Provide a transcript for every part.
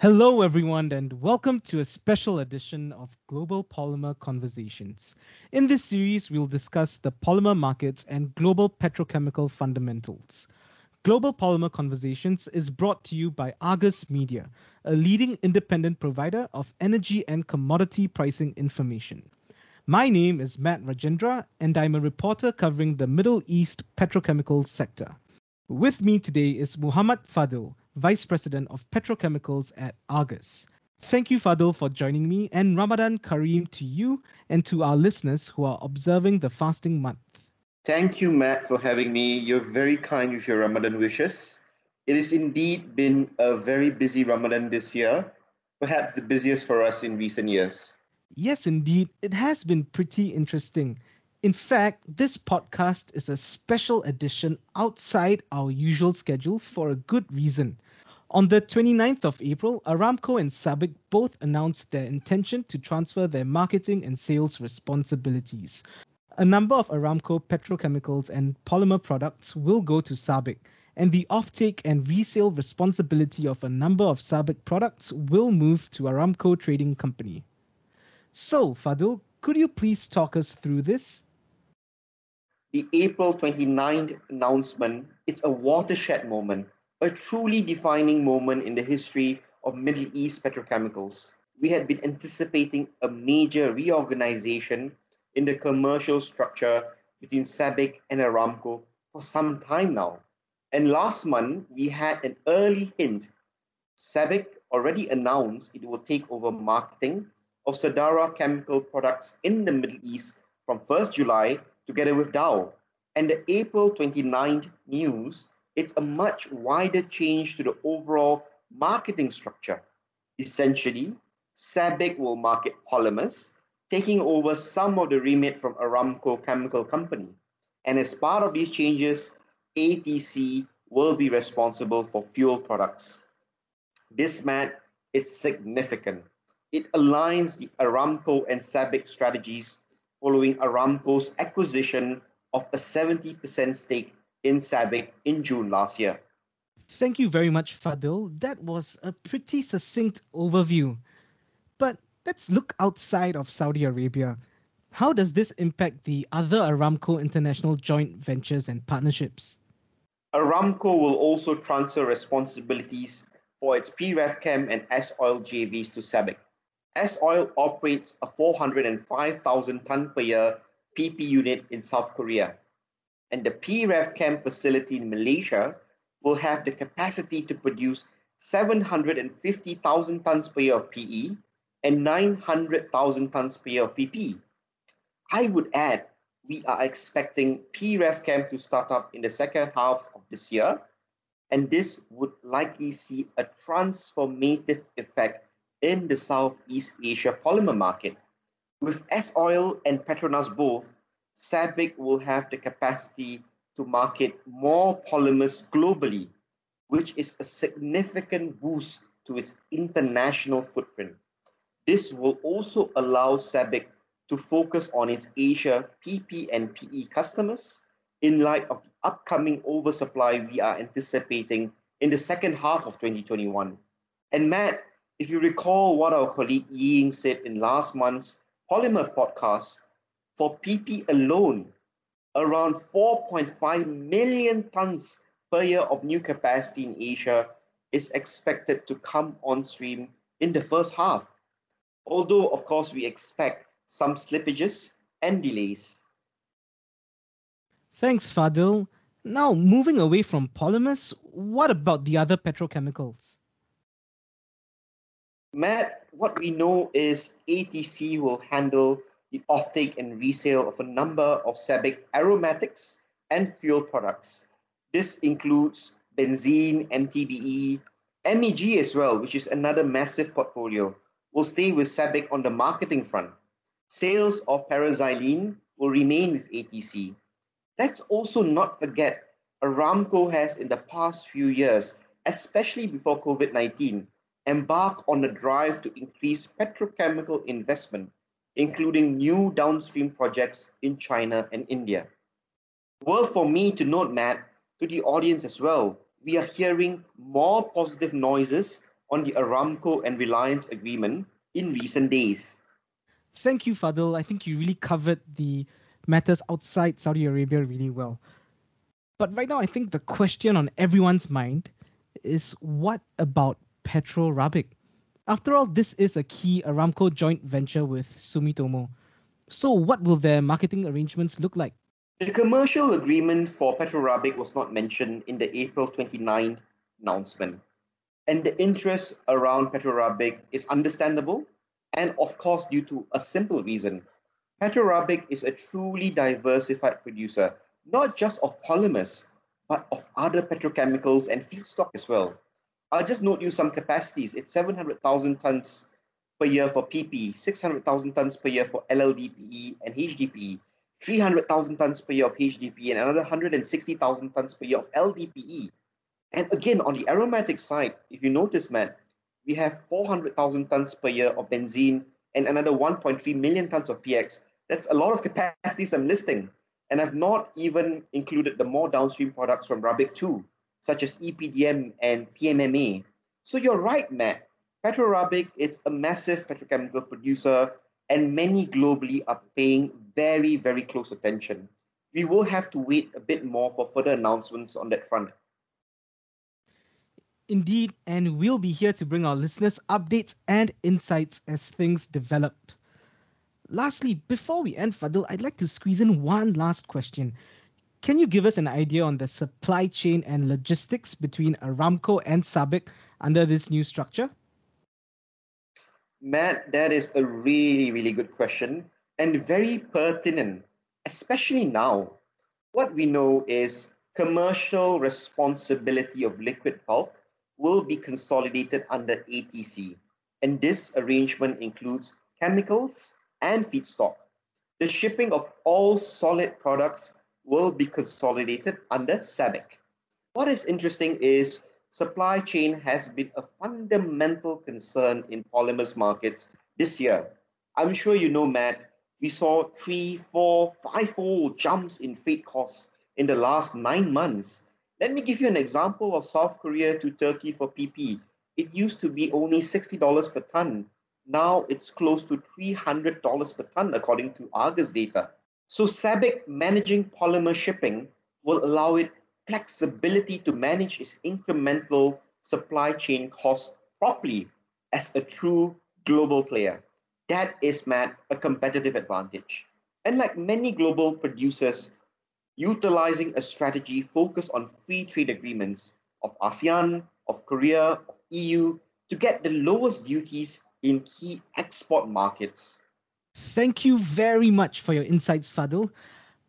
Hello, everyone, and welcome to a special edition of Global Polymer Conversations. In this series, we'll discuss the polymer markets and global petrochemical fundamentals. Global Polymer Conversations is brought to you by Argus Media, a leading independent provider of energy and commodity pricing information. My name is Matt Rajendra, and I'm a reporter covering the Middle East petrochemical sector. With me today is Muhamad Fadhil, Vice President of Petrochemicals at Argus. Thank you, Fadhil, for joining me, and Ramadan Kareem to you and to our listeners who are observing the fasting month. Thank you, Matt, for having me. You're very kind with your Ramadan wishes. It has indeed been a very busy Ramadan this year, perhaps the busiest for us in recent years. Yes, indeed, it has been pretty interesting. In fact, this podcast is a special edition outside our usual schedule for a good reason. On the 29th of April, Aramco and SABIC both announced their intention to transfer their marketing and sales responsibilities. A number of Aramco petrochemicals and polymer products will go to SABIC, and the offtake and resale responsibility of a number of SABIC products will move to Aramco Trading Company. So, Fadhil, could you please talk us through this? the April 29th announcement, it's a watershed moment, a truly defining moment in the history of Middle East petrochemicals. We had been anticipating a major reorganization in the commercial structure between SABIC and Aramco for some time now. And last month, we had an early hint. SABIC already announced it will take over marketing of Sadara chemical products in the Middle East from 1st July together with Dow. And the April 29th news, it's a much wider change to the overall marketing structure. Essentially, SABIC will market polymers, taking over some of the remit from Aramco Chemical Company. And as part of these changes, ATC will be responsible for fuel products. This Matt is significant. It aligns the Aramco and SABIC strategies following Aramco's acquisition of a 70% stake in SABIC in June last year. Thank you very much, Fadhil. That was a pretty succinct overview. But let's look outside of Saudi Arabia. How does this impact the other Aramco international joint ventures and partnerships? Aramco will also transfer responsibilities for its PRefChem and S-Oil JVs to SABIC. S-Oil operates a 405,000 ton per year PP unit in South Korea. And the PRefChem facility in Malaysia will have the capacity to produce 750,000 tons per year of PE and 900,000 tons per year of PP. I would add, we are expecting PRefChem to start up in the second half of this year, and this would likely see a transformative effect in the Southeast Asia polymer market. With S-Oil and Petronas both, SABIC will have the capacity to market more polymers globally, which is a significant boost to its international footprint. This will also allow SABIC to focus on its Asia PP and PE customers in light of the upcoming oversupply we are anticipating in the second half of 2021. And Matt, if you recall what our colleague Ying said in last month's Polymer podcast, for PP alone, around 4.5 million tons per year of new capacity in Asia is expected to come on stream in the first half. Although, of course, we expect some slippages and delays. Thanks, Fadhil. Now, moving away from polymers, what about the other petrochemicals? Matt, what we know is ATC will handle the offtake and resale of a number of SABIC aromatics and fuel products. This includes benzene, MTBE, MEG as well, which is another massive portfolio, will stay with SABIC on the marketing front. Sales of paraxylene will remain with ATC. Let's also not forget Aramco has in the past few years, especially before COVID 19, embarked on a drive to increase petrochemical investment, including new downstream projects in China and India. Worth for me to note, Matt, to the audience as well, we are hearing more positive noises on the Aramco and Reliance agreement in recent days. Thank you, Fadhil. I think you really covered the matters outside Saudi Arabia really well. But right now, I think the question on everyone's mind is what about Petro Rabigh? After all, this is a key Aramco joint venture with Sumitomo. So, what will their marketing arrangements look like? The commercial agreement for Petro Rabigh was not mentioned in the April 29 announcement. And the interest around Petro Rabigh is understandable and, of course, due to a simple reason. Petro Rabigh is a truly diversified producer, not just of polymers, but of other petrochemicals and feedstock as well. I'll just note you some capacities. It's 700,000 tons per year for PP, 600,000 tons per year for LLDPE and HDPE, 300,000 tons per year of HDPE, and another 160,000 tons per year of LDPE. And again, on the aromatic side, if you notice, man, we have 400,000 tons per year of benzene and another 1.3 million tons of PX. That's a lot of capacities I'm listing. And I've not even included the more downstream products from Rabigh too, such as EPDM and PMMA. So you're right, Matt. Petro is a massive petrochemical producer, and many globally are paying very, very close attention. We will have to wait a bit more for further announcements on that front. Indeed, and we'll be here to bring our listeners updates and insights as things develop. Lastly, before we end, Fadhil, I'd like to squeeze in one last question. Can you give us an idea on the supply chain and logistics between Aramco and SABIC under this new structure? Matt, that is a really, really good question and very pertinent, especially now. What we know is commercial responsibility of liquid bulk will be consolidated under ATC, and this arrangement includes chemicals and feedstock. The shipping of all solid products will be consolidated under SABIC. What is interesting is supply chain has been a fundamental concern in polymers markets this year. I'm sure you know, Matt, we saw three, four, five-fold jumps in freight costs in the last nine months. Let me give you an example of South Korea to Turkey for PP. It used to be only $60 per ton. Now it's close to $300 per ton, according to Argus data. So SABIC managing polymer shipping will allow it flexibility to manage its incremental supply chain costs properly as a true global player. That is, Matt, a competitive advantage. And like many global producers, utilizing a strategy focused on free trade agreements of ASEAN, of Korea, of EU to get the lowest duties in key export markets. Thank you very much for your insights, Fadhil.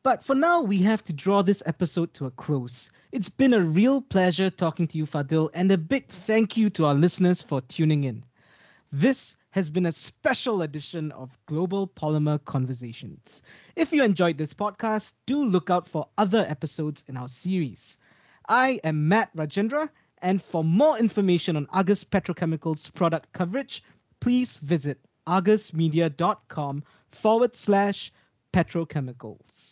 But for now, we have to draw this episode to a close. It's been a real pleasure talking to you, Fadhil, and a big thank you to our listeners for tuning in. This has been a special edition of Global Polymer Conversations. If you enjoyed this podcast, do look out for other episodes in our series. I am Matt Rajendra, and for more information on Argus Petrochemicals product coverage, please visit argusmedia.com forward slash petrochemicals.